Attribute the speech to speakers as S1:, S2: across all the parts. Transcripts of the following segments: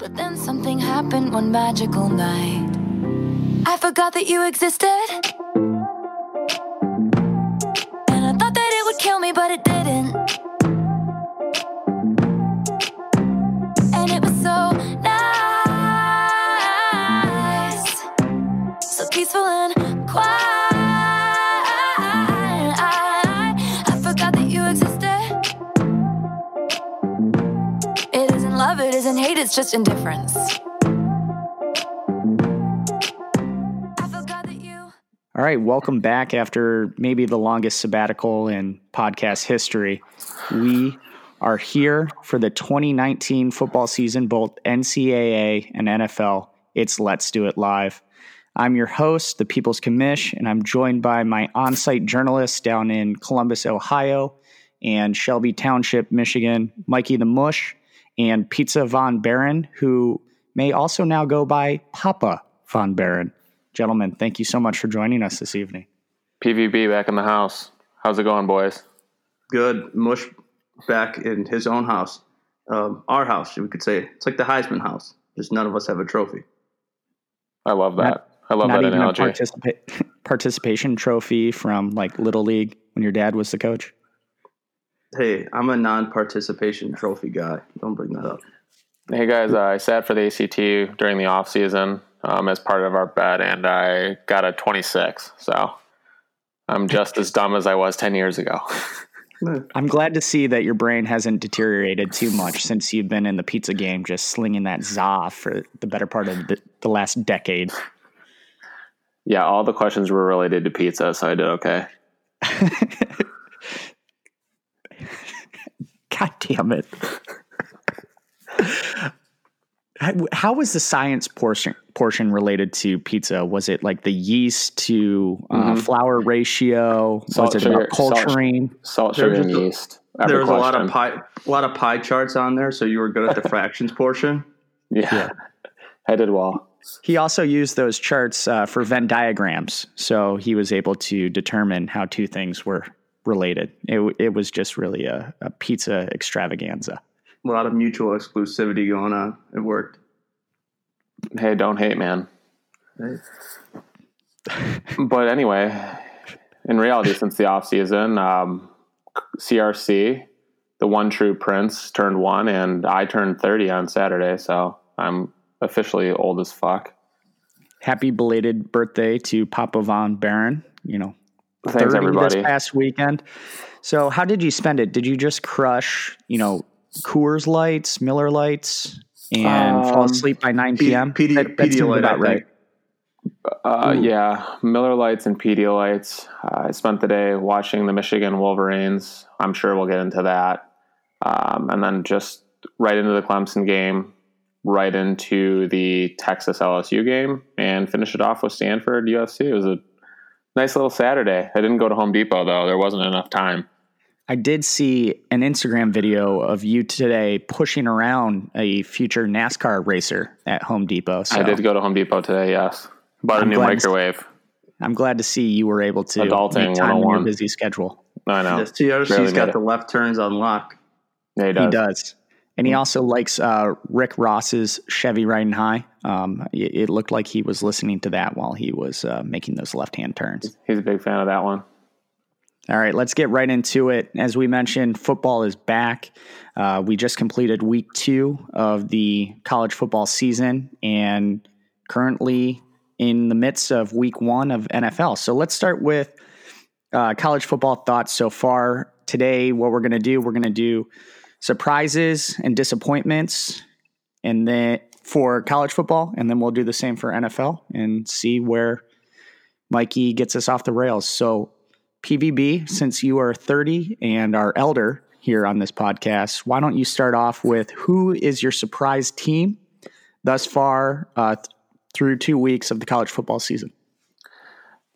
S1: But then something happened one magical night. I forgot that you existed. And I thought that it would kill me, but it didn't. It's just indifference. I forgot that you.
S2: All right, welcome back after maybe the longest sabbatical in podcast history. We are here for the 2019 football season, both NCAA and NFL. It's Let's Do It Live. I'm your host, the People's Commish, and I'm joined by my on site journalists down in Columbus, Ohio, and Shelby Township, Michigan, Mikey the Mush, and Pizza Von Baron, who may also now go by Papa Von Baron. Gentlemen, thank you so much for joining us this evening.
S3: PVB back in the house. How's it going, boys?
S4: good mush back in his own house, um, our house, we could say. It's like the Heisman house. Just none of us have a trophy.
S3: I love that. I love
S2: Not
S3: that
S2: even
S3: analogy.
S2: a participa- participation trophy from like Little League when your dad was the coach.
S4: Hey, I'm a non-participation trophy guy. Don't bring that up.
S3: Hey guys, uh, I sat for the ACT during the off season um, as part of our bet, and I got a 26. So I'm just as dumb as I was 10 years ago.
S2: I'm glad to see that your brain hasn't deteriorated too much since you've been in the pizza game, just slinging that za for the better part of the, the last decade.
S3: yeah, all the questions were related to pizza, so I did okay.
S2: God damn it. How- How was the science portion portion related to pizza? Was it like the yeast to uh,
S3: Mhm.
S2: flour ratio?
S3: Salt,
S2: was it about
S3: sugar, salt-
S2: culturing?
S3: Salt,
S4: There
S3: sugar, and yeast. Every
S4: there was a lot of pie, a lot of pie charts on there, so you were good at the fractions portion.
S3: Yeah. I did well.
S2: He also used those charts uh, for Venn diagrams, so he was able to determine how two things were related. It, it was just really a, a pizza extravaganza.
S4: A lot of mutual exclusivity going on. It worked.
S3: Hey, don't hate, man.
S4: Hey.
S3: but anyway, in reality, since the off season, um, CRC, the one true prince, turned one, and I turned thirty on Saturday, so I'm officially old as fuck.
S2: Happy belated birthday to Papa Von Baron. You know,
S3: Thanks,
S2: 30
S3: everybody.
S2: this past weekend. So, how did you spend it? Did you just crush, you know, Coors Lights, Miller Lights, and fall
S3: Um,
S2: asleep by 9
S4: P-
S2: p.m.?
S4: PD
S2: That- that
S4: Pedialyte,
S2: about right.
S3: Uh, yeah, Miller Lights and Pedialytes. Uh, I spent the day watching the Michigan Wolverines. I'm sure we'll get into that. Um, and then just right into the Clemson game, right into the Texas LSU game, and finish it off with Stanford USC. It was a nice little Saturday. I didn't go to Home Depot, though. There wasn't enough time.
S2: I did see an Instagram video of you today pushing around a future NASCAR racer at Home Depot. So
S3: I did go to Home Depot today, yes. Bought a
S2: I'm
S3: new
S2: glad to-
S3: microwave.
S2: I'm glad to see you were able to
S3: Adulting
S2: make time in your busy schedule.
S3: I know.
S4: Yes, TRC's
S3: barely
S4: got the left turns on lock.
S3: Yeah, he does.
S2: He does. And he also likes uh, Rick Ross's Chevy Riding High. Um, it, it looked like he was listening to that while he was uh, making those left hand turns.
S3: He's a big fan of that one.
S2: All right, let's get right into it. As we mentioned, football is back. Uh, we just completed week two of the college football season and currently in the midst of week one of NFL. So let's start with uh, college football thoughts so far. Today, what we're going to do, we're going to do surprises and disappointments and then for college football, and then we'll do the same for NFL and see where Mikey gets us off the rails. So, PVB, since you are 30 and are elder here on this podcast, why don't you start off with who is your surprise team thus far uh, th- through two weeks of the college football season?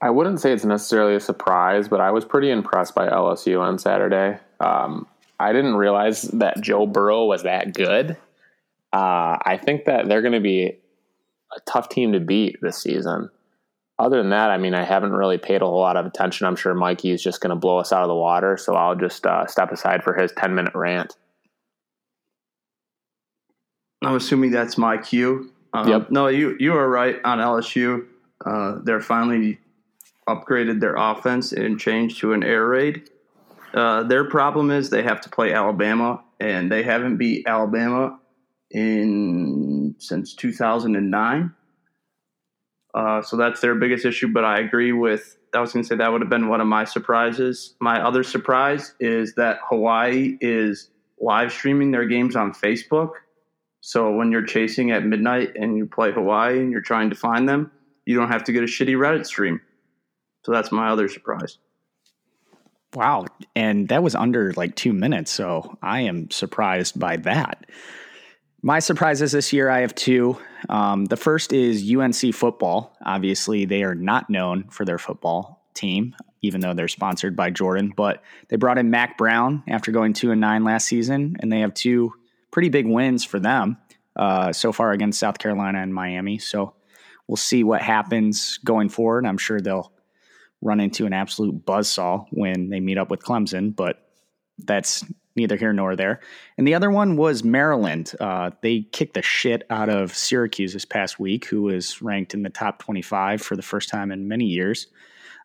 S3: I wouldn't say it's necessarily a surprise, but I was pretty impressed by LSU on Saturday. Um, I didn't realize that Joe Burrow was that good. Uh, I think that they're going to be a tough team to beat this season. Other than that, I mean, I haven't really paid a whole lot of attention. I'm sure Mikey is just going to blow us out of the water, so I'll just uh, step aside for his 10 minute rant.
S4: I'm assuming that's my cue. Um,
S3: Yep.
S4: No, you you are right on LSU. Uh, they're finally upgraded their offense and changed to an air raid. Uh, their problem is they have to play Alabama, and they haven't beat Alabama in since 2009. Uh, so that's their biggest issue. But I agree with. I was going to say that would have been one of my surprises. My other surprise is that Hawaii is live streaming their games on Facebook. So when you're chasing at midnight and you play Hawaii and you're trying to find them, you don't have to get a shitty Reddit stream. So that's my other surprise.
S2: Wow. And that was under like two minutes. So I am surprised by that. My surprises this year, I have two. Um, the first is UNC football. Obviously, they are not known for their football team, even though they're sponsored by Jordan. But they brought in Mack Brown after going two and nine last season, and they have two pretty big wins for them uh, so far against South Carolina and Miami. So we'll see what happens going forward. I'm sure they'll run into an absolute buzzsaw when they meet up with Clemson, but that's neither here nor there. And the other one was Maryland. Uh, they kicked the shit out of Syracuse this past week, who was ranked in the top 25 for the first time in many years.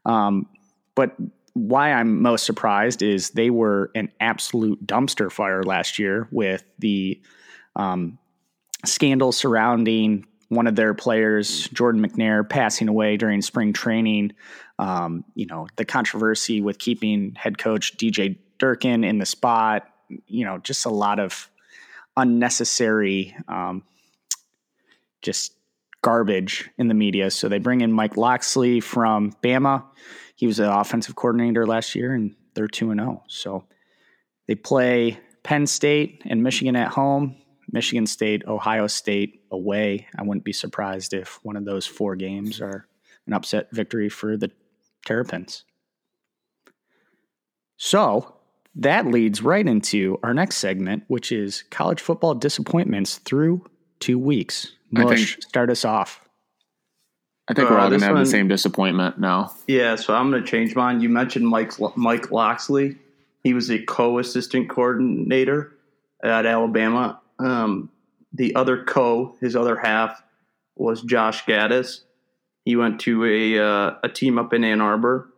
S2: Um, but why I'm most surprised is they were an absolute dumpster fire last year with the um, scandal surrounding one of their players, Jordan McNair, passing away during spring training. Um, you know, the controversy with keeping head coach DJ Durkin in the spot, you know, just a lot of unnecessary, um, just garbage in the media. So they bring in Mike Locksley from Bama. He was the offensive coordinator last year, and they're 2 and 0. So they play Penn State and Michigan at home, Michigan State, Ohio State away. I wouldn't be surprised if one of those four games are an upset victory for the Terrapins. So that leads right into our next segment, which is college football disappointments through two weeks.
S3: I
S2: Mush,
S3: think-
S2: start us off.
S3: I think
S4: Uh,
S3: we're all going to have
S4: one-
S3: the same disappointment now.
S4: Yeah, so I'm going to change mine. You mentioned Mike Mike Locksley. He was a co-assistant coordinator at Alabama. Um, the other co, his other half, was Josh Gattis. He went to a uh, a team up in Ann Arbor,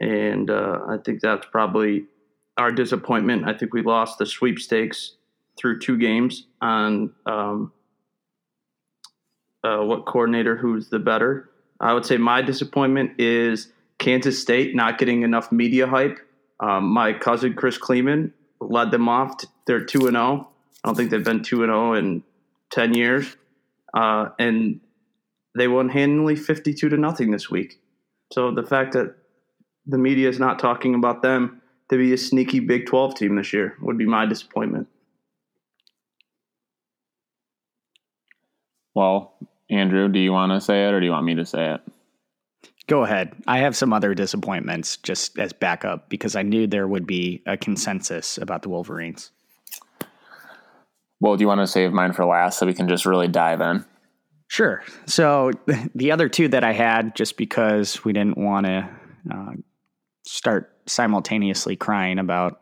S4: and uh, I think that's probably our disappointment. I think we lost the sweepstakes through two games on um, uh, what coordinator who's the better. I would say my disappointment is Kansas State not getting enough media hype. Um, my cousin Chris Klieman led them off. To, they're two and zero. I don't think they've been two and zero in ten years, uh, and they won handily fifty-two to nothing this week. So the fact that the media is not talking about them to be a sneaky Big Twelve team this year would be my disappointment.
S3: Well, Andrew, do you want to say it or do you want me to say it?
S2: Go ahead. I have some other disappointments just as backup because I knew there would be a consensus about the Wolverines.
S3: Well, do you want to save mine for last so we can just really dive in?
S2: Sure. So the other two that I had, just because we didn't want to uh, start simultaneously crying about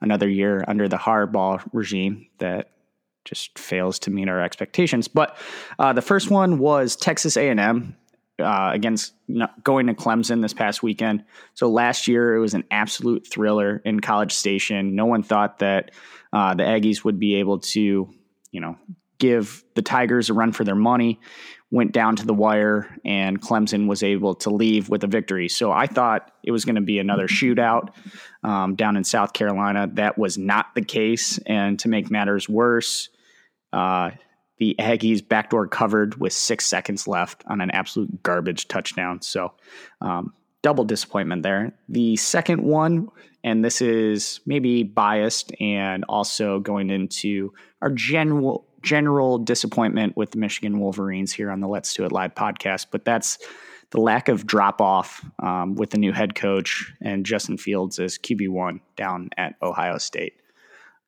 S2: another year under the Harbaugh regime that just fails to meet our expectations. But uh, the first one was Texas A&M uh, against going to Clemson this past weekend. So last year it was an absolute thriller in College Station. No one thought that uh, the Aggies would be able to, you know, give the Tigers a run for their money. Went down to the wire, and Clemson was able to leave with a victory. So I thought it was going to be another shootout um, down in South Carolina. That was not the case. And to make matters worse, uh, the Aggies backdoor covered with six seconds left on an absolute garbage touchdown. So, um, double disappointment there. The second one, and this is maybe biased and also going into our general general disappointment with the Michigan Wolverines here on the Let's Do It Live podcast, but that's the lack of drop off um, with the new head coach and Justin Fields as QB one down at Ohio State.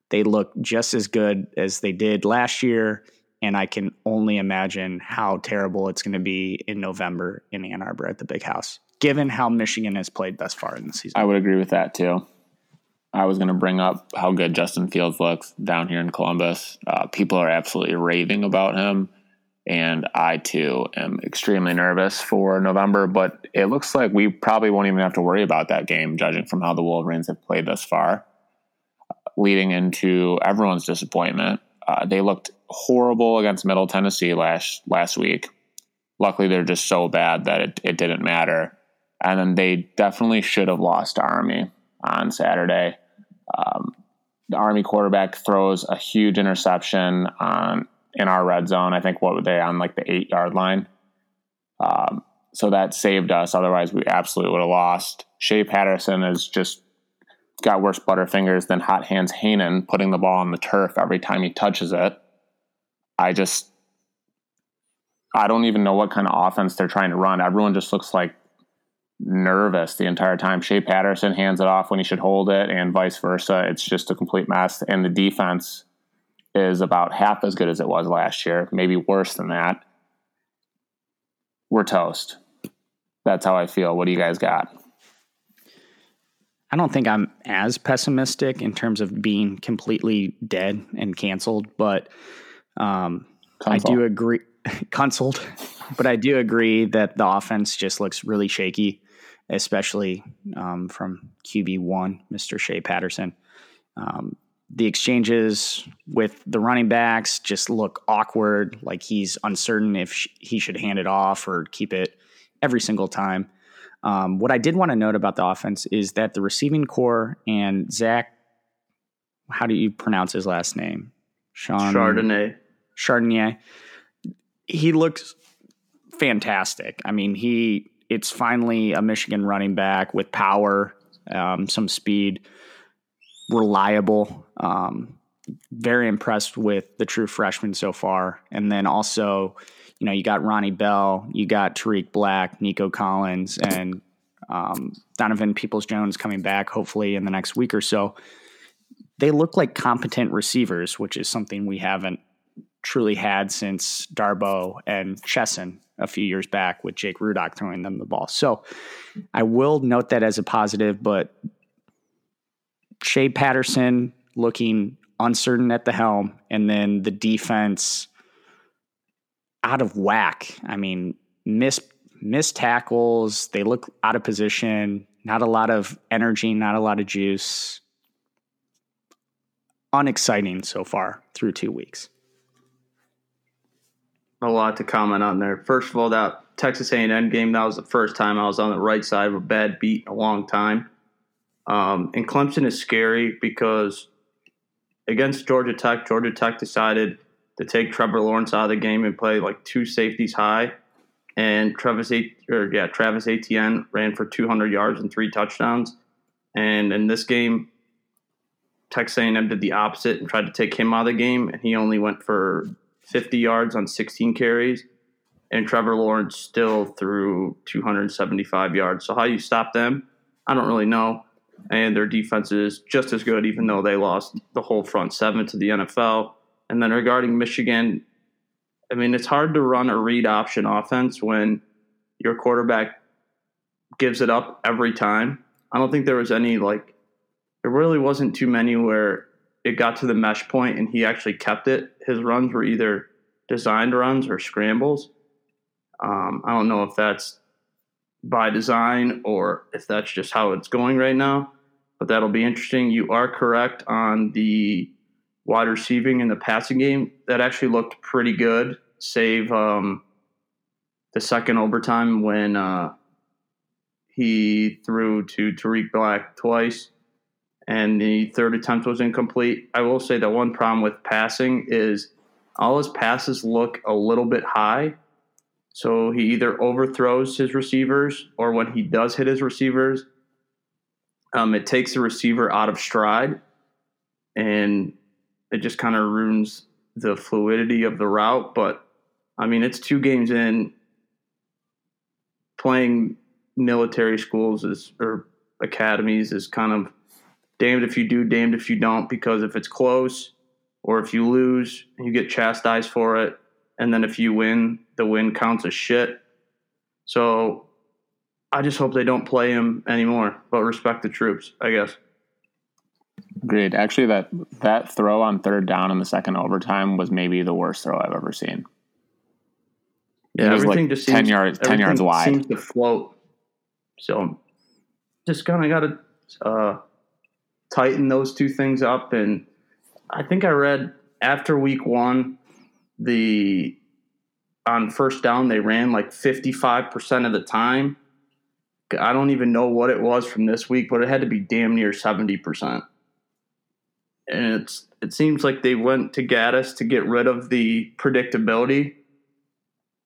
S2: They look just as good as they did last year, and I can only imagine how terrible it's going to be in November in Ann Arbor at the Big House, given how Michigan has played thus far in the season.
S3: I would agree with that too. I was going to bring up how good Justin Fields looks down here in Columbus. Uh, people are absolutely raving about him. And I too am extremely nervous for November, but it looks like we probably won't even have to worry about that game, judging from how the Wolverines have played thus far. Leading into everyone's disappointment, uh, they looked horrible against Middle Tennessee last last week. Luckily, they're just so bad that it, it didn't matter. And then they definitely should have lost Army on Saturday. Um, the Army quarterback throws a huge interception on in our red zone. I think what were they on like the eight yard line. Um, so that saved us. Otherwise, we absolutely would have lost. Shea Patterson has just got worse butterfingers than Hot Hands Hanan, putting the ball on the turf every time he touches it. I just, I don't even know what kind of offense they're trying to run. Everyone just looks like nervous the entire time. Shea Patterson hands it off when he should hold it, and vice versa. It's just a complete mess. And the defense is about half as good as it was last year, maybe worse than that. We're toast. That's how I feel. What do you guys got?
S2: I don't think I'm as pessimistic in terms of being completely dead and canceled, but um, I do agree. Consoled, but I do agree that the offense just looks really shaky especially um, from QB one, Mr. Shea Patterson. Um, the exchanges with the running backs just look awkward, like he's uncertain if sh- he should hand it off or keep it every single time. Um, what I did want to note about the offense is that the receiving core and Zach, how do you pronounce his last name?
S4: Sean Chardonnay.
S2: Chardonnay. He looks fantastic. I mean, he it's finally a Michigan running back with power, um, some speed, reliable. Um, very impressed with the true freshman so far. And then also, you know, you got Ronnie Bell, you got Tarik Black, Nico Collins, and um, Donovan Peoples Jones coming back hopefully in the next week or so. They look like competent receivers, which is something we haven't truly had since Darboh and Chesson a few years back with Jake Rudock throwing them the ball. So I will note that as a positive, but Shea Patterson looking uncertain at the helm, and then the defense out of whack. I mean, miss missed tackles. They look out of position. Not a lot of energy. Not a lot of juice. Unexciting so far through two weeks
S4: a lot to comment on there. First of all, that Texas A&M game that was the first time I was on the right side of a bad beat in a long time. Um, and Clemson is scary because against Georgia Tech, Georgia Tech decided to take Trevor Lawrence out of the game and play like two safeties high. And Travis, or yeah, Travis Etienne ran for 200 yards and three touchdowns. And in this game, Texas A&M did the opposite and tried to take him out of the game, and he only went for 50 yards on 16 carries, and Trevor Lawrence still threw 275 yards. So how you stop them, I don't really know. And their defense is just as good, even though they lost the whole front seven to the NFL. And then regarding Michigan, I mean, it's hard to run a read option offense when your quarterback gives it up every time. I don't think there was any like, there really wasn't too many where it got to the mesh point and he actually kept it. His runs were either designed runs or scrambles. Um, I don't know if that's by design or if that's just how it's going right now, but that'll be interesting. You are correct on the wide receiving in the passing game. That actually looked pretty good, save um, the second overtime when uh, he threw to Tarik Black twice and the third attempt was incomplete. I will say that one problem with passing is all his passes look a little bit high. So he either overthrows his receivers or when he does hit his receivers, um, it takes the receiver out of stride and it just kind of ruins the fluidity of the route. But I mean, it's two games in playing military schools is or academies is kind of damned if you do, damned if you don't, because if it's close or if you lose, you get chastised for it. And then if you win, the win counts as shit. So I just hope they don't play him anymore, but respect the troops, I guess.
S3: Agreed. Actually, that that throw on third down in the second overtime was maybe the worst throw I've ever seen.
S4: Yeah,
S3: It was
S4: everything
S3: like
S4: just
S3: 10
S4: seems,
S3: yards- 10 yards wide.
S4: Seems to float. So just kind of got to uh, tighten those two things up. And I think I read after week one, the on first down they ran like fifty five percent of the time. I don't even know what it was from this week, but it had to be damn near seventy percent. And it's it seems like they went to Gattis to get rid of the predictability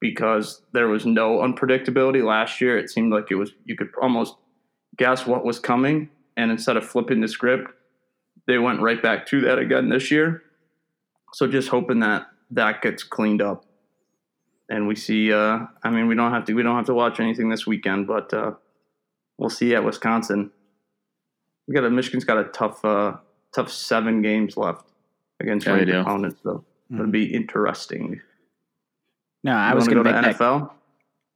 S4: because there was no unpredictability last year. It seemed like it was you could almost guess what was coming, and instead of flipping the script, they went right back to that again this year. So just hoping that that gets cleaned up, and we see. Uh, I mean, we don't have to we don't have to watch anything this weekend, but uh, we'll see at Wisconsin. We got a Michigan's got a tough uh, tough seven games left against
S3: Yeah, they
S4: ranked
S3: do.
S4: opponents, so it'll be interesting.
S2: No, I
S4: You
S2: was
S4: wanna
S2: going to
S4: go
S2: make
S4: to
S2: that
S4: NFL.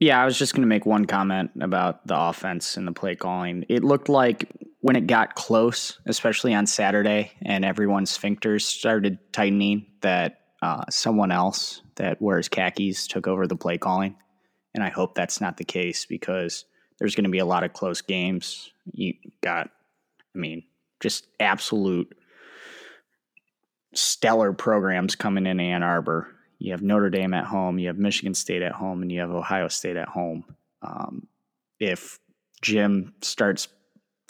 S2: Yeah, I was just going to make one comment about the offense and the play calling. It looked like when it got close, especially on Saturday, and everyone's sphincters started tightening, that uh, someone else that wears khakis took over the play calling. And I hope that's not the case because there's going to be a lot of close games. You got, I mean, just absolute stellar programs coming in Ann Arbor. You have Notre Dame at home, you have Michigan State at home, and you have Ohio State at home. Um, if Jim starts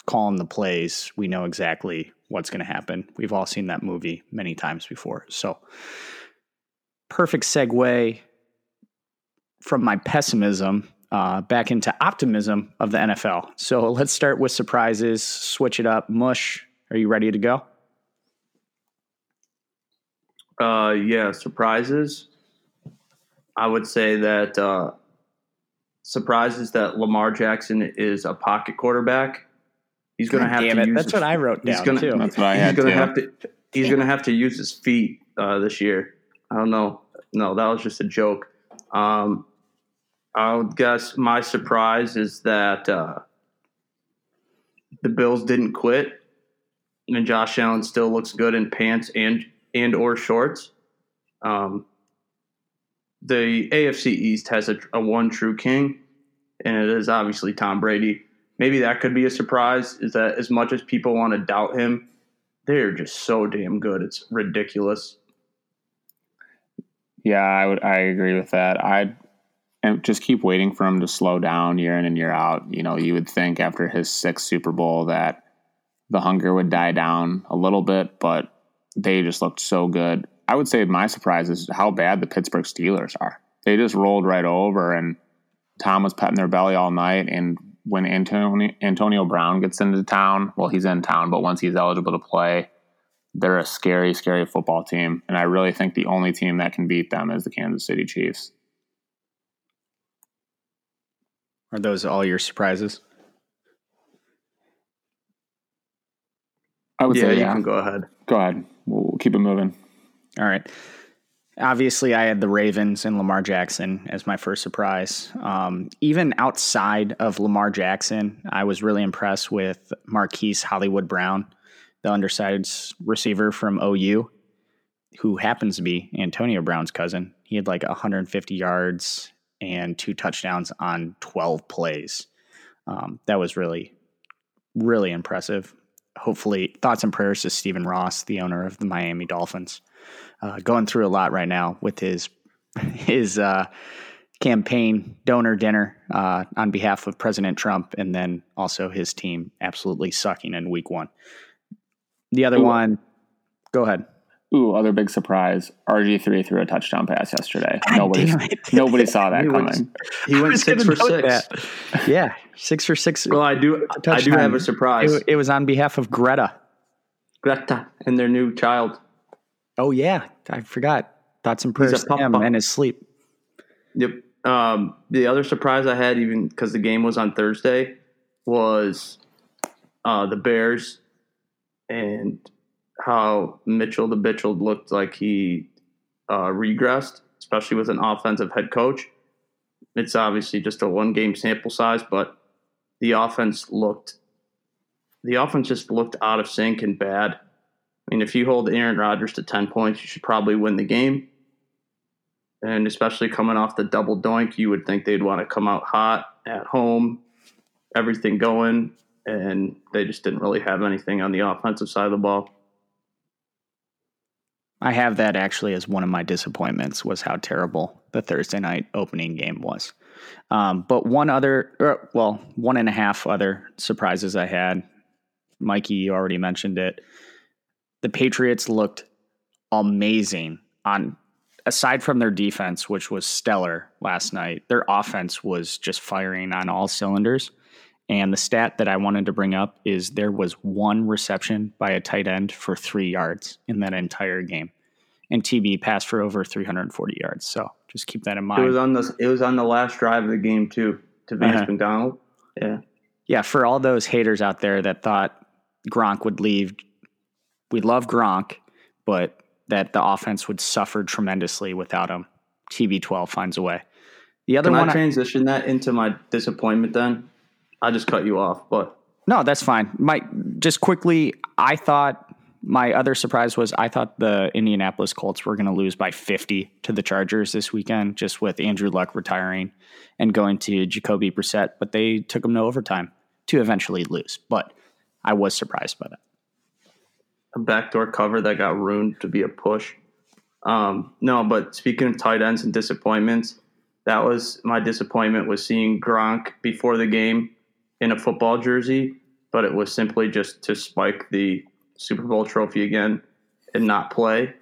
S2: calling the plays, we know exactly what's going to happen. We've all seen that movie many times before. So, perfect segue from my pessimism uh, back into optimism of the NFL. So, let's start with surprises, switch it up. Mush, are you ready to go?
S4: Uh, yeah, surprises. I would say that uh, surprises that Lamar Jackson is a pocket quarterback. He's going to have to use.
S2: That's
S4: his-
S2: what I wrote
S4: he's
S2: down,
S4: gonna,
S2: too.
S3: That's what I
S4: he's gonna have to. He's going to have to use his feet uh, this year. I don't know. No, that was just a joke. Um, I would guess my surprise is that uh, the Bills didn't quit, and Josh Allen still looks good in pants and and or shorts. Um, the AFC East has a, a one true king, and it is obviously Tom Brady. Maybe that could be a surprise. Is that as much as people want to doubt him, they're just so damn good. It's ridiculous.
S3: Yeah, I would. I agree with that. I and just keep waiting for him to slow down year in and year out. You know, you would think after his sixth Super Bowl that the hunger would die down a little bit, but they just looked so good. I would say my surprise is how bad the Pittsburgh Steelers are. They just rolled right over, and Tom was petting their belly all night. And when Antonio, Antonio Brown gets into town, well, he's in town, but once he's eligible to play, they're a scary, scary football team. And I really think the only team that can beat them is the Kansas City Chiefs.
S2: Are those all your surprises?
S3: I would
S4: yeah,
S3: say,
S4: you can go ahead.
S3: Go ahead. We'll keep it moving.
S2: All right. Obviously, I had the Ravens and Lamar Jackson as my first surprise. Um, even outside of Lamar Jackson, I was really impressed with Marquise Hollywood Brown, the undersized receiver from OU, who happens to be Antonio Brown's cousin. He had like 150 yards and two touchdowns on 12 plays. Um, that was really, really impressive. Hopefully, thoughts and prayers to Stephen Ross, the owner of the Miami Dolphins uh, going through a lot right now with his his uh, campaign donor dinner uh, on behalf of President Trump, and then also his team absolutely sucking in Week One. The other
S3: Ooh.
S2: one, go ahead.
S3: Ooh, other big surprise. RG3 threw a touchdown pass yesterday.
S2: God
S3: nobody, nobody saw that
S4: He went-
S3: coming.
S4: He went six for six.
S2: that. Yeah, six for six.
S4: Well, I do. I do
S2: Touchdown.
S4: have a surprise.
S2: It, it was on behalf of Greta.
S4: Greta and their new child.
S2: Oh yeah, I forgot. Thoughts and prayers to him and his sleep.
S4: Yep. Um, the other surprise I had, even because the game was on Thursday, was uh, the Bears and how Mitchell the Bitchell looked like he uh, regressed, especially with an offensive head coach. It's obviously just a one game sample size, but the offense looked the offense just looked out of sync and bad. I mean, if you hold Aaron Rodgers to 10 points, you should probably win the game. And especially coming off the double doink, you would think they'd want to come out hot at home, everything going. And they just didn't really have anything on the offensive side of the ball.
S2: I have that actually as one of my disappointments was how terrible the Thursday night opening game was. Um, but one other, or, well, one and a half other surprises I had. Mikey, you already mentioned it. The Patriots looked amazing on aside from their defense, which was stellar last night. Their offense was just firing on all cylinders. And the stat that I wanted to bring up is there was one reception by a tight end for three yards in that entire game. And TB passed for over 340 yards. So just keep that in mind.
S4: It was on the it was on the last drive of the game too to Vance
S2: Uh-huh.
S4: McDonald. Yeah.
S2: yeah, for all those haters out there that thought Gronk would leave, we love Gronk, but that the offense would suffer tremendously without him. TB12 finds a way. The other
S4: Can
S2: one,
S4: I
S2: I-
S4: transition that into my disappointment then? I just cut you off, but
S2: no, that's fine. Mike, just quickly, I thought my other surprise was I thought the Indianapolis Colts were going to lose by 50 to the Chargers this weekend, just with Andrew Luck retiring and going to Jacoby Brissett, but they took them to overtime to eventually lose. But I was surprised by that.
S4: A backdoor cover that got ruined to be a push. Um, no, but speaking of tight ends and disappointments, that was my disappointment was seeing Gronk before the game in a football jersey, but it was simply just to spike the Super Bowl trophy again and not play.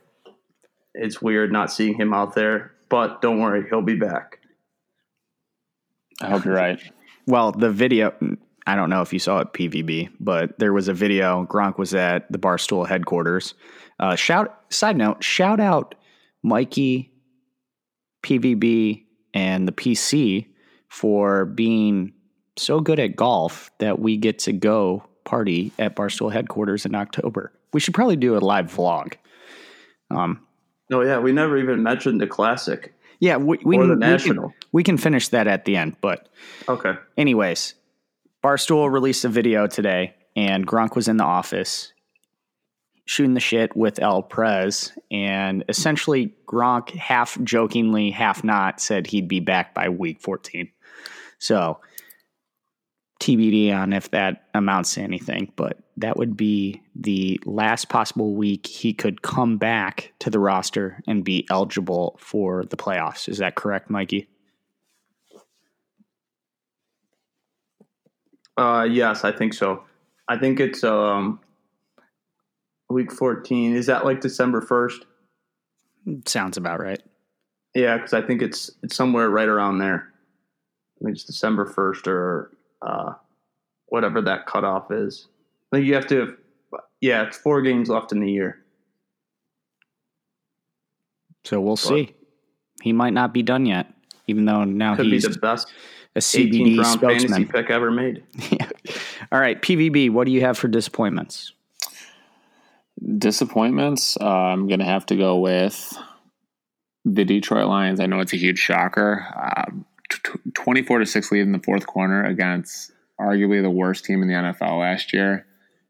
S4: It's weird not seeing him out there, but don't worry, he'll be back.
S3: I hope you're right.
S2: Well, the video, I don't know if you saw it PVB, but there was a video. Gronk was at the Barstool headquarters. Uh, shout, side note, shout out Mikey, PVB, and the PC for being so good at golf that we get to go party at Barstool headquarters in October. We should probably do a live vlog. Um,
S4: Oh yeah, we never even mentioned the classic
S2: yeah, we, we,
S4: or the
S2: we can-
S4: national.
S2: we can finish that at the end, but
S4: Okay.
S2: Anyways, Barstool released a video today, and Gronk was in the office shooting the shit with El Prez, and essentially Gronk, half jokingly, half not, said he'd be back by week 14. So TBD on if that amounts to anything, but that would be the last possible week he could come back to the roster and be eligible for the playoffs. Is that correct, Mikey?
S4: Uh, yes, I think so. I think it's um, week 14. Is that like December 1st?
S2: Sounds about right.
S4: Yeah, because I think it's it's somewhere right around there. I think it's December 1st or uh, whatever that cutoff is. I think you have to, yeah, it's four games left in the year.
S2: So we'll see. He might not be done yet, even though now
S4: Could be
S2: he's
S4: the best
S2: a
S4: 18th
S2: CBD
S4: round fantasy
S2: spokesman.
S4: pick ever made.
S2: All right, PVB, what do you have for disappointments?
S3: Disappointments. Uh, I'm going to have to go with the Detroit Lions. I know it's a huge shocker. Um, t- t- 24 to 6 lead in the fourth quarter against arguably the worst team in the NFL last year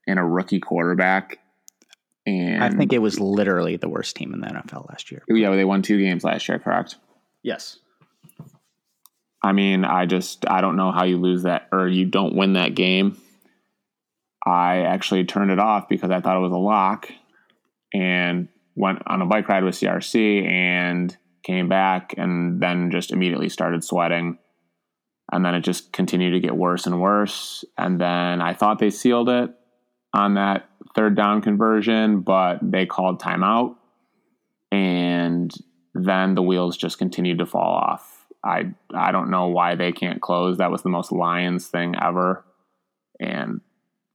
S3: and a rookie quarterback. And
S2: I think it was literally the worst team in the NFL last year.
S3: yeah, they won two games last year, correct?
S2: Yes.
S3: I mean, I just I don't know how you lose that or you don't win that game. I actually turned it off because I thought it was a lock and went on a bike ride with CRC and came back and then just immediately started sweating. And then it just continued to get worse and worse. And then I thought they sealed it on that third down conversion, but they called timeout. And then the wheels just continued to fall off. I I don't know why they can't close. That was the most Lions thing ever. And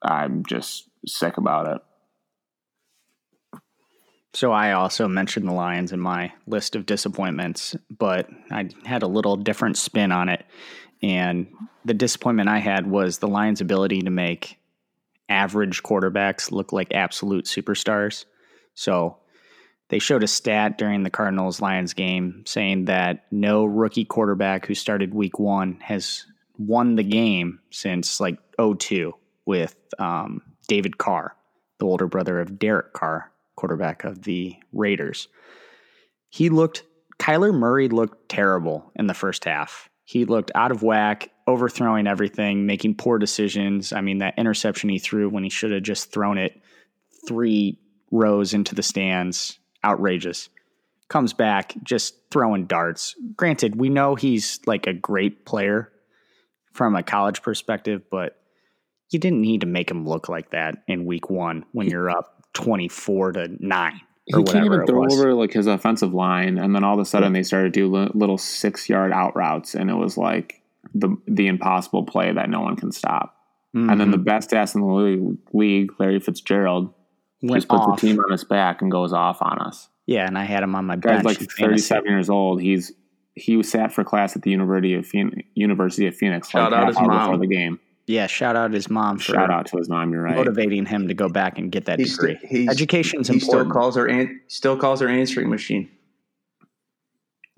S3: I'm just sick about it.
S2: So I also mentioned the Lions in my list of disappointments, but I had a little different spin on it. And the disappointment I had was the Lions' ability to make average quarterbacks look like absolute superstars. So they showed a stat during the Cardinals Lions game saying that no rookie quarterback who started week one has won the game since like 02 with um, David Carr, the older brother of Derek Carr, quarterback of the Raiders. He looked, Kyler Murray looked terrible in the first half. He looked out of whack, overthrowing everything, making poor decisions. I mean, that interception he threw when he should have just thrown it three rows into the stands, outrageous. Comes back just throwing darts. Granted, we know he's like a great player from a college perspective, but you didn't need to make him look like that in week one when you're up 24 to 9
S3: he can't even throw over like his offensive line, and then all of a sudden they started to do little six yard out routes, and it was like the the impossible play that no one can stop. Mm-hmm. And then the mm-hmm. best ass in the league, Larry Fitzgerald, Went just puts off. the team on his back and goes off on us.
S2: Yeah, and I had him on my
S3: Guy's bench. like thirty seven years old. He's he was sat for class at the University of Phoenix, University of Phoenix.
S4: Shout like out his mom
S3: before the game.
S2: Yeah, shout out his mom for
S3: shout out to his mom. You're right.
S2: Motivating him to go back and get that he's degree. St- Education's
S4: he
S2: important.
S4: Still calls her an- still calls her answering machine.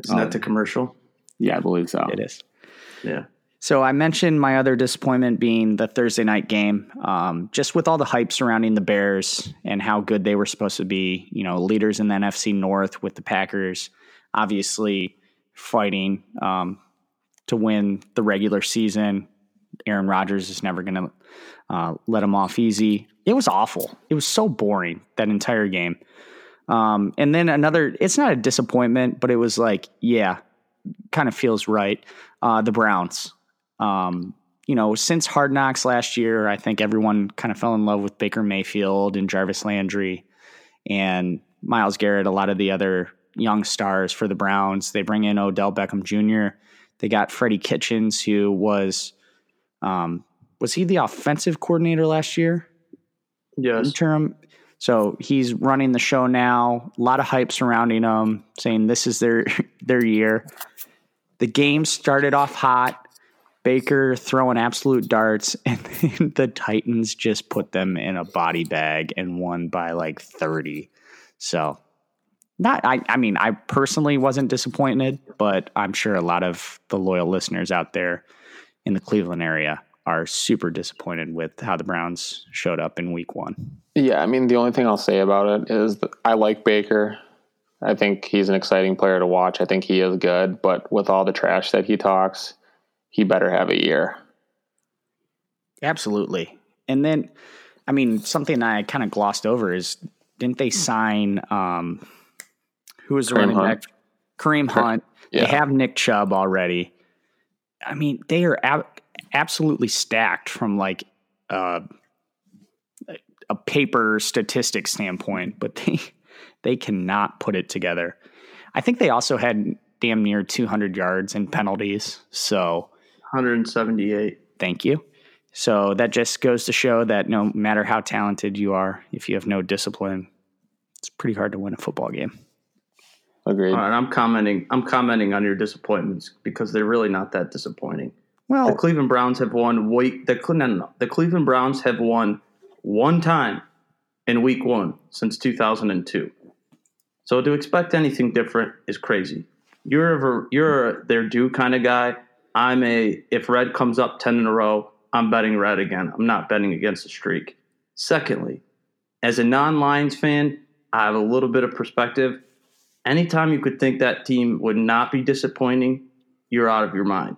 S4: Isn't oh. that the commercial?
S3: Yeah, I believe so.
S2: It is.
S4: Yeah.
S2: So I mentioned my other disappointment being the Thursday night game. Um, just with all the hype surrounding the Bears and how good they were supposed to be, you know, leaders in the NFC North with the Packers, obviously fighting um, to win the regular season Aaron Rodgers is never going to uh, let them off easy. It was awful. It was so boring that entire game. Um, and then another, it's not a disappointment, but it was like, yeah, kind of feels right. Uh, the Browns. Um, you know, since Hard Knocks last year, I think everyone kind of fell in love with Baker Mayfield and Jarvis Landry and Myles Garrett, a lot of the other young stars for the Browns. They bring in Odell Beckham Jr. They got Freddie Kitchens, who was um, was he the offensive coordinator last year?
S4: Yes.
S2: Interim. So he's running the show now. A lot of hype surrounding him, saying this is their their year. The game started off hot. Baker throwing absolute darts, and the Titans just put them in a body bag and won by like 30. So, not, I, I mean, I personally wasn't disappointed, but I'm sure a lot of the loyal listeners out there in the Cleveland area are super disappointed with how the Browns showed up in week one.
S3: Yeah, I mean, the only thing I'll say about it is that I like Baker. I think he's an exciting player to watch. I think he is good, but with all the trash that he talks, he better have a year.
S2: Absolutely. And then, I mean, something I kind of glossed over is didn't they sign um, who was the running back? Kareem Hunt. Yeah. They have Nick Chubb already. I mean, they are ab- absolutely stacked from like uh, a paper statistic standpoint, but they they cannot put it together. I think they also had damn near 200 yards in penalties. So
S4: 178.
S2: Thank you. So that just goes to show that no matter how talented you are, if you have no discipline, it's pretty hard to win a football game.
S3: Agreed.
S4: All right, I'm commenting. I'm commenting on your disappointments because they're really not that disappointing.
S2: Well,
S4: the Cleveland Browns have won. Wait, the no, no, no, the Cleveland Browns have won one time in Week One since 2002. So to expect anything different is crazy. You're a, you're a, their due kind of guy. I'm a if red comes up ten in a row, I'm betting red again. I'm not betting against the streak. Secondly, as a non-Lions fan, I have a little bit of perspective anytime you could think that team would not be disappointing, you're out of your mind.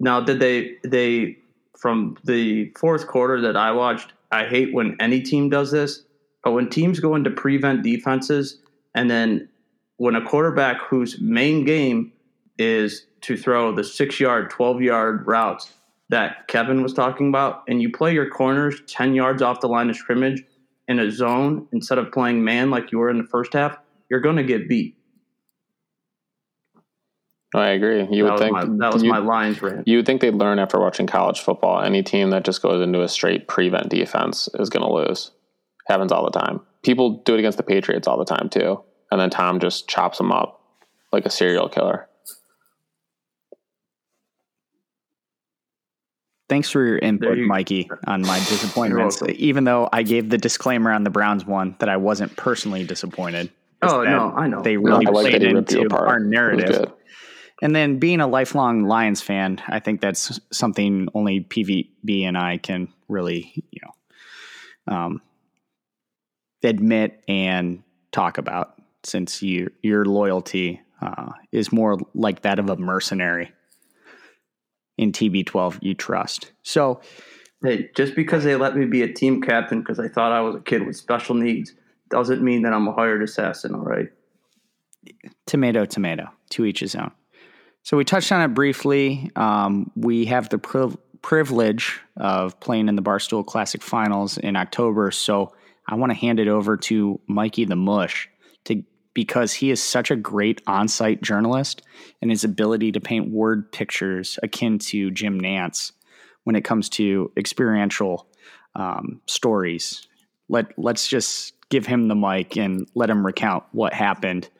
S4: Now, did they they from the fourth quarter that I watched? I hate when any team does this, but when teams go into prevent defenses, and then when a quarterback whose main game is to throw the six yard, twelve yard routes that Kevin was talking about, and you play your corners ten yards off the line of scrimmage in a zone instead of playing man like you were in the first half, you're going to get beat.
S3: I agree. You
S4: that
S3: would think
S4: my, that was my Lions rant.
S3: You would think they'd learn after watching college football. Any team that just goes into a straight prevent defense is going to lose. Happens all the time. People do it against the Patriots all the time too, and then Tom just chops them up like a serial killer.
S2: Thanks for your input, you, Mikey, on my disappointments. Even though I gave the disclaimer on the Browns one that I wasn't personally disappointed.
S4: Oh no, I know.
S2: They really no, played into our narrative. And then being a lifelong Lions fan, I think that's something only PVB and I can really, you know, um, admit and talk about since you, your loyalty uh, is more like that of a mercenary in TB12 you trust. So,
S4: hey, just because they let me be a team captain because I thought I was a kid with special needs doesn't mean that I'm a hired assassin, all right?
S2: Tomato, tomato, to each his own. So, we touched on it briefly. Um, we have the priv- privilege of playing in the Barstool Classic Finals in October. So, I want to hand it over to Mikey the Mush to because he is such a great on-site journalist and his ability to paint word pictures akin to Jim Nantz when it comes to experiential um, stories. Let let's just give him the mic and let him recount what happened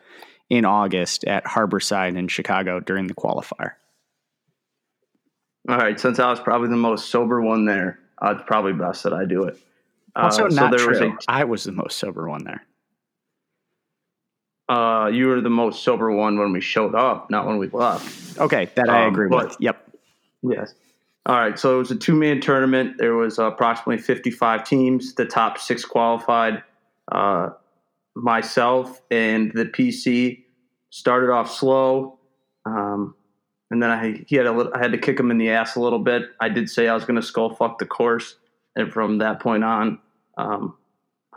S2: in August at Harborside in Chicago during the qualifier.
S4: All right, since I was probably the most sober one there, uh, it's probably best that I do it.
S2: Also, uh, not so true. Was a, I was the most sober one there.
S4: Uh, you were the most sober one when we showed up, not when we left.
S2: Okay, that I um, agree but, with. Yep.
S4: Yes. All right. So it was a two man tournament. There was approximately 55 teams. The top six qualified. Uh, myself and the PC started off slow. Um, and then I he had a little, I had to kick him in the ass a little bit. I did say I was going to skull fuck the course, and from that point on, um,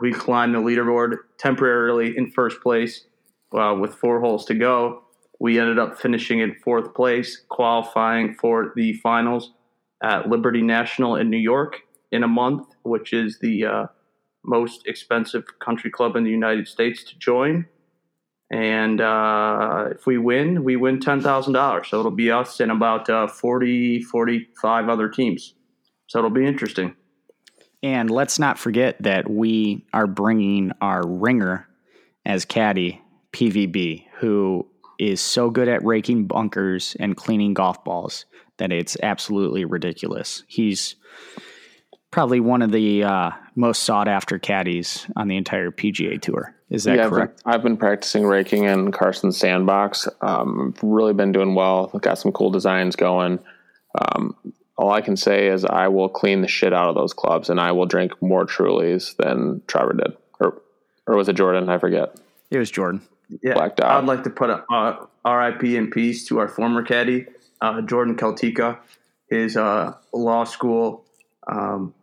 S4: we climbed the leaderboard temporarily in first place uh, with four holes to go. We ended up finishing in fourth place, qualifying for the finals at Liberty National in New York in a month, which is the uh, most expensive country club in the United States to join. And uh, if we win, we win $10,000. So it'll be us and about uh, 40, 45 other teams. So it'll be interesting.
S2: And let's not forget that we are bringing our ringer as caddy PVB, who is so good at raking bunkers and cleaning golf balls that it's absolutely ridiculous. He's probably one of the uh, most sought after caddies on the entire PGA Tour. Is that yeah, correct?
S3: I've been, I've been, practicing raking in Carson's sandbox. Um, really been doing well. I've got some cool designs going. Um, all I can say is I will clean the shit out of those clubs, and I will drink more Trulies than Trevor did, or or was it Jordan? I forget.
S2: It was Jordan
S4: yeah, blacked out. I'd like to put a uh, RIP in peace to our former caddy, uh, Jordan Keltica. His uh, law school um,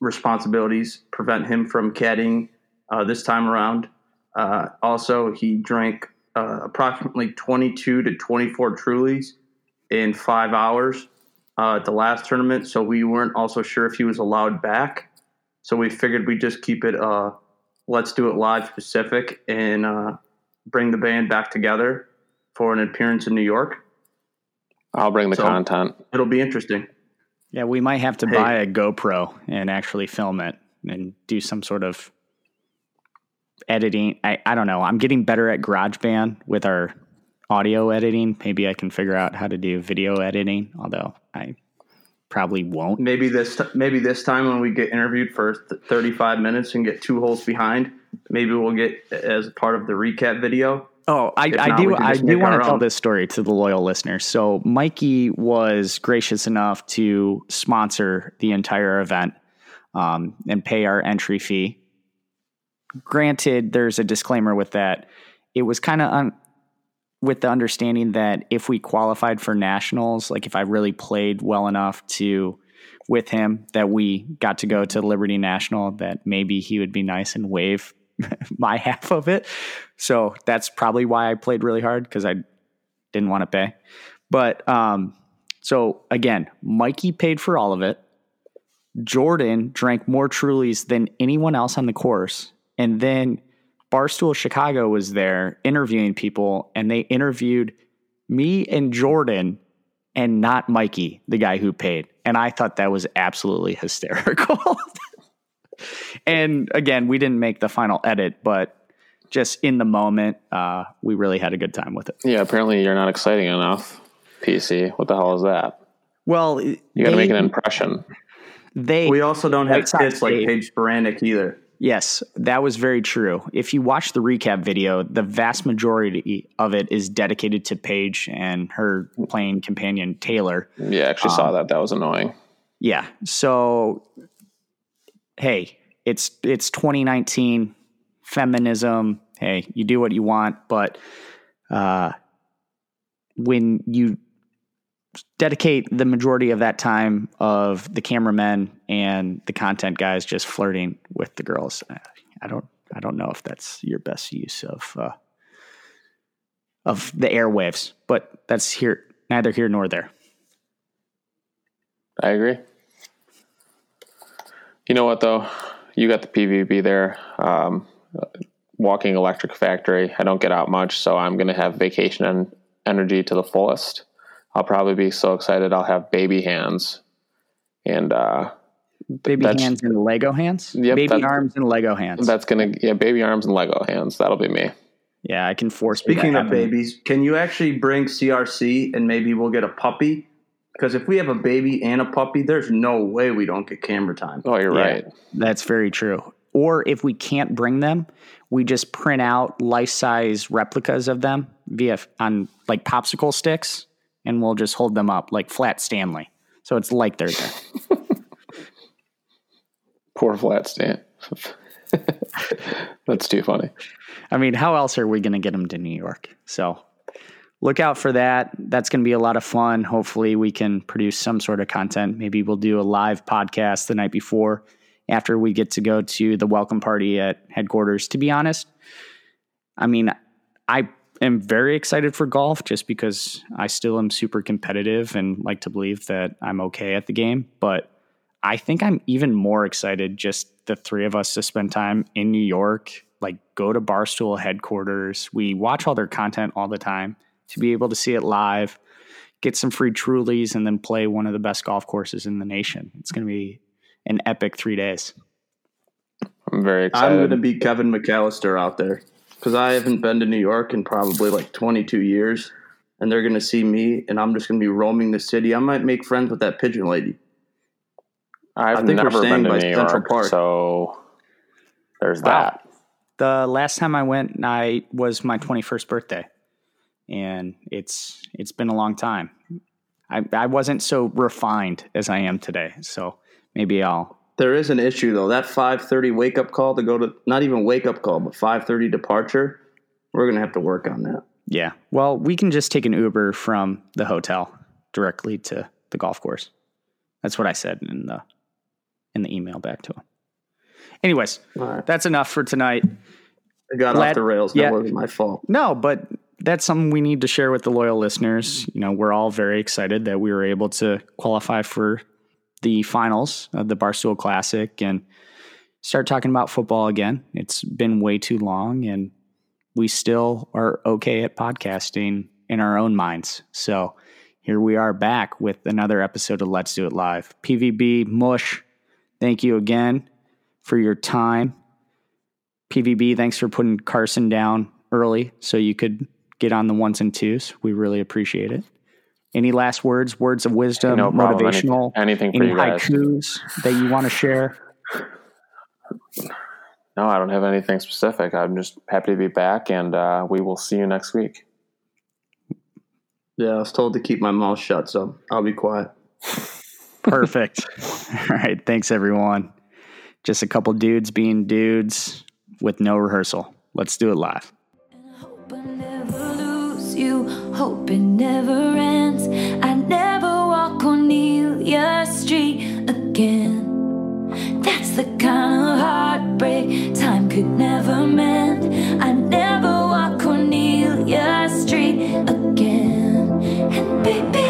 S4: responsibilities prevent him from caddying uh, this time around. Uh, also, he drank uh, approximately 22 to 24 Trulies in five hours at the last tournament, so we weren't also sure if he was allowed back. So we figured we'd just keep it let's do it live specific and bring the band back together for an appearance in New York.
S3: I'll bring the so content.
S4: It'll be interesting.
S2: Yeah, we might have to hey. buy a GoPro and actually film it and do some sort of editing. I, I don't know. I'm getting better at GarageBand with our audio editing. Maybe I can figure out how to do video editing, although I probably won't.
S4: Maybe this maybe this time when we get interviewed for 35 minutes and get two holes behind, maybe we'll get as part of the recap video.
S2: Oh, I, I do. I do want to tell this story to the loyal listeners. So, Mikey was gracious enough to sponsor the entire event um, and pay our entry fee. Granted, there's a disclaimer with that. It was kind of un- with the understanding that if we qualified for nationals, like if I really played well enough to with him, that we got to go to Liberty National, that maybe he would be nice and waive my half of it. So that's probably why I played really hard because I didn't want to pay. But um, so again, Mikey paid for all of it. Jordan drank more Trulies than anyone else on the course. And then Barstool Chicago was there interviewing people, and they interviewed me and Jordan and not Mikey, the guy who paid. And I thought that was absolutely hysterical. and again, we didn't make the final edit, but just in the moment, uh, we really had a good time with it.
S3: Yeah, apparently you're not exciting enough, PC. What the hell is that?
S2: Well,
S3: you got to make an impression.
S2: They
S4: we also don't have tits like Paige Spiranac either.
S2: Yes, that was very true. If you watch the recap video, the vast majority of it is dedicated to Paige and her playing companion Taylor.
S3: Yeah, I actually um, saw that. That was annoying.
S2: Yeah. So hey, it's it's 2019. feminism. Hey, you do what you want, but uh, when you dedicate the majority of that time of the cameramen and the content guys just flirting with the girls, I don't, I don't know if that's your best use of uh, of the airwaves, but that's here neither here nor there.
S3: I agree. You know what though? You got the PVB there. Um, walking electric factory. I don't get out much, so I'm going to have vacation and energy to the fullest. I'll probably be so excited. I'll have baby hands and uh,
S2: baby hands and Lego hands.
S3: Yep,
S2: baby arms and Lego hands.
S3: That's gonna yeah, baby arms and Lego hands. That'll be me.
S2: Yeah, I can force.
S4: Speaking of babies, can you actually bring CRC and maybe we'll get a puppy? Because if we have a baby and a puppy, there's no way we don't get camera time.
S3: Oh, you're yeah, right.
S2: That's very true. Or if we can't bring them, we just print out life size replicas of them via on like popsicle sticks, and we'll just hold them up like flat Stanley. So it's like they're there.
S3: Poor flat Stan. That's too funny.
S2: I mean, how else are we going to get them to New York? So look out for that. That's going to be a lot of fun. Hopefully, we can produce some sort of content. Maybe we'll do a live podcast the night before after we get to go to the welcome party at headquarters. To be honest, I mean, I am very excited for golf just because I still am super competitive and like to believe that I'm okay at the game. But I think I'm even more excited just the three of us to spend time in New York like go to Barstool headquarters. We watch all their content all the time to be able to see it live, get some free Trulies, and then play one of the best golf courses in the nation. It's going to be an epic three days.
S3: I'm very excited.
S4: I'm going to be Kevin McCallister out there because I haven't been to New York in probably like 22 years. And they're going to see me, and I'm just going to be roaming the city. I might make friends with that pigeon lady.
S3: I've I think never we're staying been to by New Central York, Park. so there's wow. that.
S2: The last time I went, I was my 21st birthday, and it's it's been a long time. I I wasn't so refined as I am today, so maybe I'll.
S4: There is an issue though. That 5:30 wake up call to go to not even wake up call, but 5:30 departure. We're gonna have to work on that.
S2: Yeah. Well, we can just take an Uber from the hotel directly to the golf course. That's what I said in the in the email back to him. Anyways, right. that's enough for tonight.
S4: I got Glad, off the rails. That yeah, wasn't my fault.
S2: No, but that's something we need to share with the loyal listeners. You know, we're all very excited that we were able to qualify for the finals of the Barstool Classic and start talking about football again. It's been way too long, and we still are okay at podcasting in our own minds. So here we are back with another episode of Let's Do It Live. PVB Mush, thank you again for your time. PVB, thanks for putting Carson down early so you could get on the ones and twos. We really appreciate it. Any last words, words of wisdom, no motivational,
S3: anything, anything for any
S2: haikus that you want to share?
S3: No, I don't have anything specific. I'm just happy to be back, and uh, we will see you next week.
S4: Yeah, I was told to keep my mouth shut, so I'll be quiet.
S2: Perfect. All right. Thanks, everyone. Just a couple dudes being dudes with no rehearsal. Let's do it live you. Hope it never ends. I never walk cornelia street again. That's the kind of heartbreak time could never mend. I never walk cornelia street again. And baby